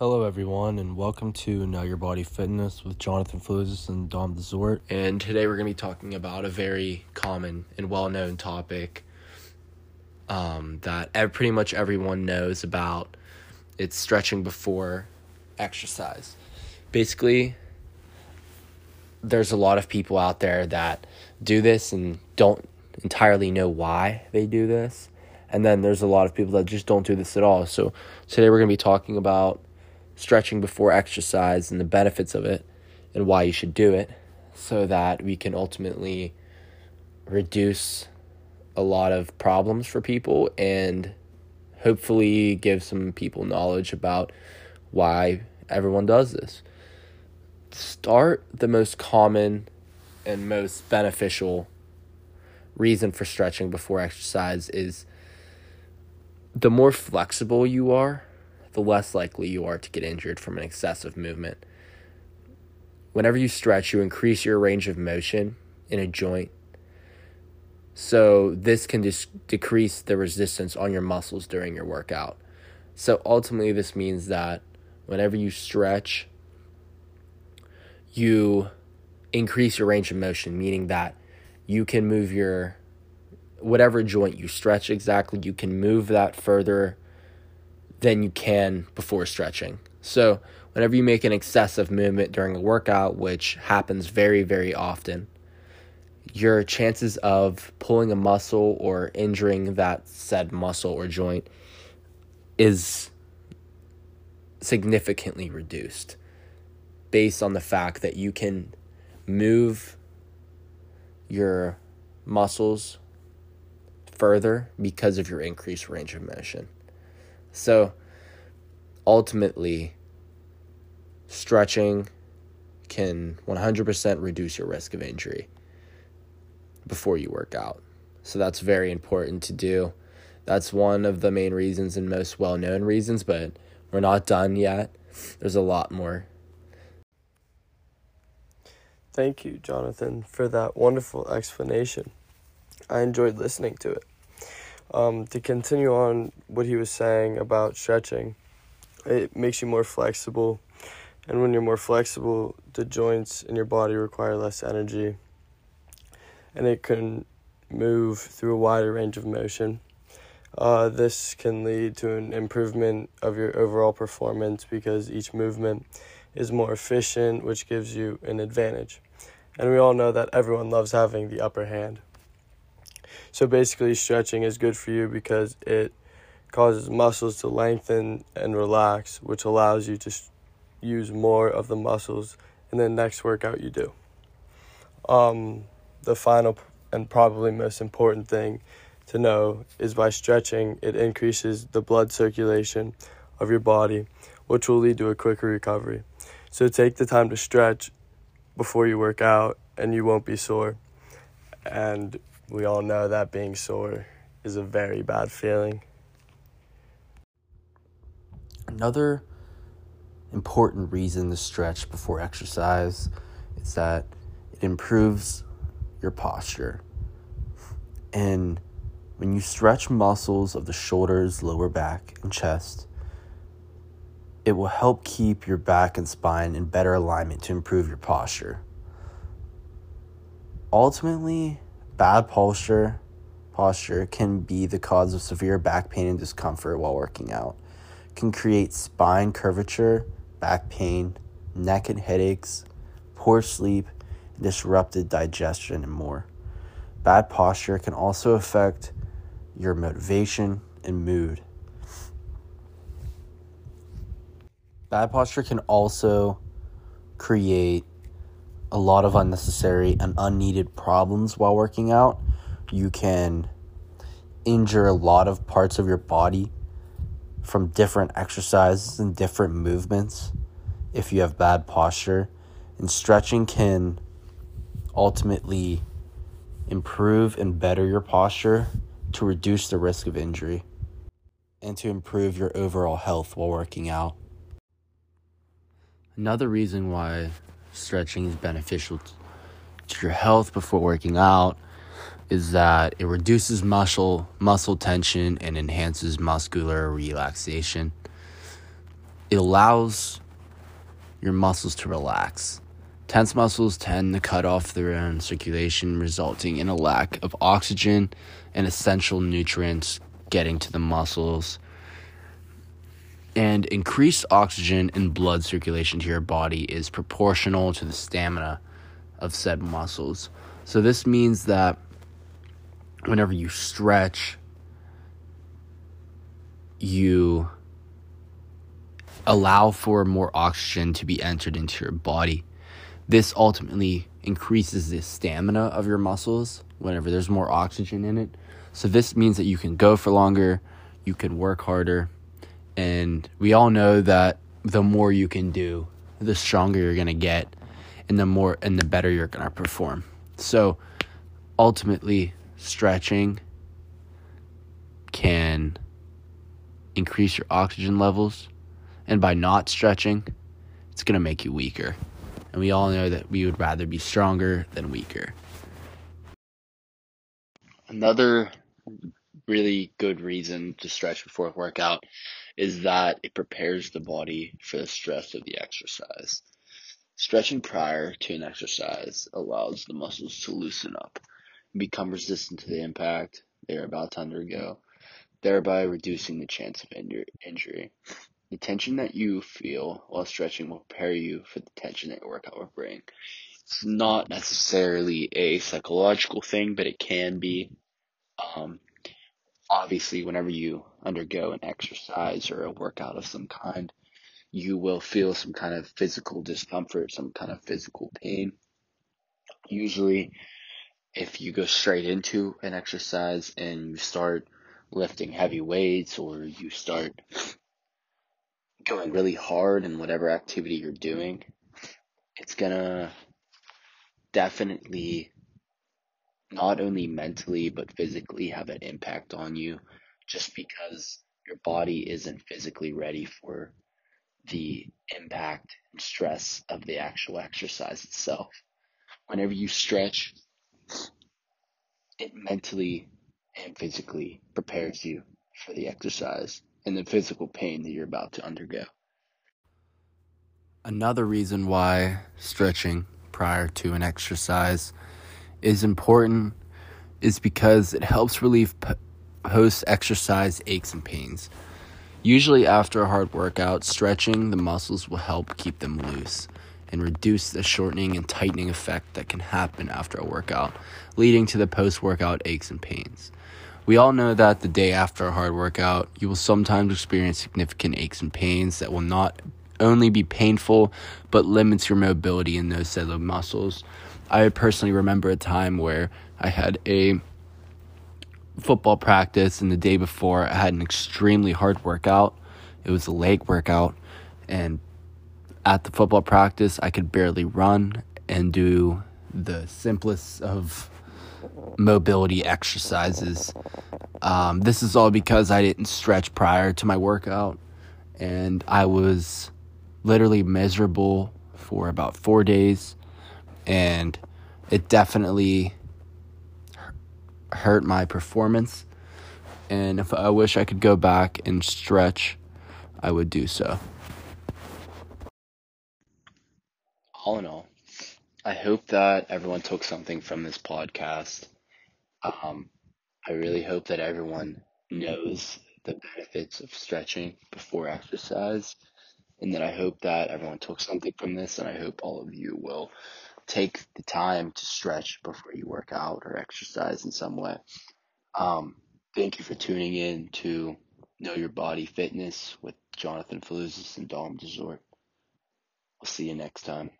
Hello, everyone, and welcome to Know Your Body Fitness with Jonathan Fluzis and Dom Desort. And today we're going to be talking about a very common and well known topic um, that pretty much everyone knows about. It's stretching before exercise. Basically, there's a lot of people out there that do this and don't entirely know why they do this. And then there's a lot of people that just don't do this at all. So today we're going to be talking about stretching before exercise and the benefits of it and why you should do it so that we can ultimately reduce a lot of problems for people and hopefully give some people knowledge about why everyone does this. Start the most common and most beneficial reason for stretching before exercise is the more flexible you are, the less likely you are to get injured from an excessive movement. Whenever you stretch, you increase your range of motion in a joint. So, this can just decrease the resistance on your muscles during your workout. So, ultimately, this means that whenever you stretch, you increase your range of motion, meaning that you can move your whatever joint you stretch exactly, you can move that further than you can before stretching. So, whenever you make an excessive movement during a workout, which happens very, very often, your chances of pulling a muscle or injuring that said muscle or joint is significantly reduced based on the fact that you can move your muscles further because of your increased range of motion. So ultimately, stretching can 100% reduce your risk of injury before you work out. So that's very important to do. That's one of the main reasons and most well known reasons, but we're not done yet. There's a lot more. Thank you, Jonathan, for that wonderful explanation. I enjoyed listening to it. Um, to continue on what he was saying about stretching, it makes you more flexible. And when you're more flexible, the joints in your body require less energy. And it can move through a wider range of motion. Uh, this can lead to an improvement of your overall performance because each movement is more efficient, which gives you an advantage. And we all know that everyone loves having the upper hand. So basically, stretching is good for you because it causes muscles to lengthen and relax, which allows you to use more of the muscles in the next workout you do. Um, the final and probably most important thing to know is by stretching, it increases the blood circulation of your body, which will lead to a quicker recovery. So take the time to stretch before you work out, and you won't be sore. And we all know that being sore is a very bad feeling. Another important reason to stretch before exercise is that it improves your posture. And when you stretch muscles of the shoulders, lower back, and chest, it will help keep your back and spine in better alignment to improve your posture. Ultimately, bad posture posture can be the cause of severe back pain and discomfort while working out. Can create spine curvature, back pain, neck and headaches, poor sleep, disrupted digestion, and more. Bad posture can also affect your motivation and mood. Bad posture can also create a lot of unnecessary and unneeded problems while working out. You can injure a lot of parts of your body from different exercises and different movements if you have bad posture. And stretching can ultimately improve and better your posture to reduce the risk of injury and to improve your overall health while working out. Another reason why stretching is beneficial to your health before working out is that it reduces muscle muscle tension and enhances muscular relaxation. it allows your muscles to relax. Tense muscles tend to cut off their own circulation, resulting in a lack of oxygen and essential nutrients getting to the muscles. And increased oxygen and blood circulation to your body is proportional to the stamina of said muscles. So, this means that whenever you stretch, you allow for more oxygen to be entered into your body. This ultimately increases the stamina of your muscles whenever there's more oxygen in it. So, this means that you can go for longer, you can work harder, and we all know that the more you can do, the stronger you're going to get, and the more and the better you're going to perform. So, ultimately, stretching can increase your oxygen levels, and by not stretching, it's going to make you weaker. And we all know that we would rather be stronger than weaker. Another really good reason to stretch before a workout is that it prepares the body for the stress of the exercise. Stretching prior to an exercise allows the muscles to loosen up and become resistant to the impact they are about to undergo, thereby reducing the chance of injury. The tension that you feel while stretching will prepare you for the tension that your workout will bring. It's not necessarily a psychological thing, but it can be. Um, obviously, whenever you undergo an exercise or a workout of some kind, you will feel some kind of physical discomfort, some kind of physical pain. Usually, if you go straight into an exercise and you start lifting heavy weights or you start going really hard in whatever activity you're doing, it's gonna definitely not only mentally but physically have an impact on you just because your body isn't physically ready for the impact and stress of the actual exercise itself. Whenever you stretch, it mentally and physically prepares you for the exercise and the physical pain that you're about to undergo. Another reason why stretching prior to an exercise is important is because it helps relieve post exercise aches and pains. Usually, after a hard workout, stretching the muscles will help keep them loose and reduce the shortening and tightening effect that can happen after a workout, leading to the post workout aches and pains. We all know that the day after a hard workout, you will sometimes experience significant aches and pains that will not only be painful but limits your mobility in those of muscles. I personally remember a time where I had a football practice and the day before I had an extremely hard workout. It was a leg workout and at the football practice I could barely run and do the simplest of mobility exercises. Um, this is all because I didn't stretch prior to my workout and I was literally miserable for about four days and it definitely hurt my performance. And if I wish I could go back and stretch, I would do so. All in all, I hope that everyone took something from this podcast. Um, I really hope that everyone knows the benefits of stretching before exercise, and that I hope that everyone took something from this, and I hope all of you will take the time to stretch before you work out or exercise in some way. Um, thank you for tuning in to Know Your Body Fitness with Jonathan Faluzis and Dom Desort. We'll see you next time.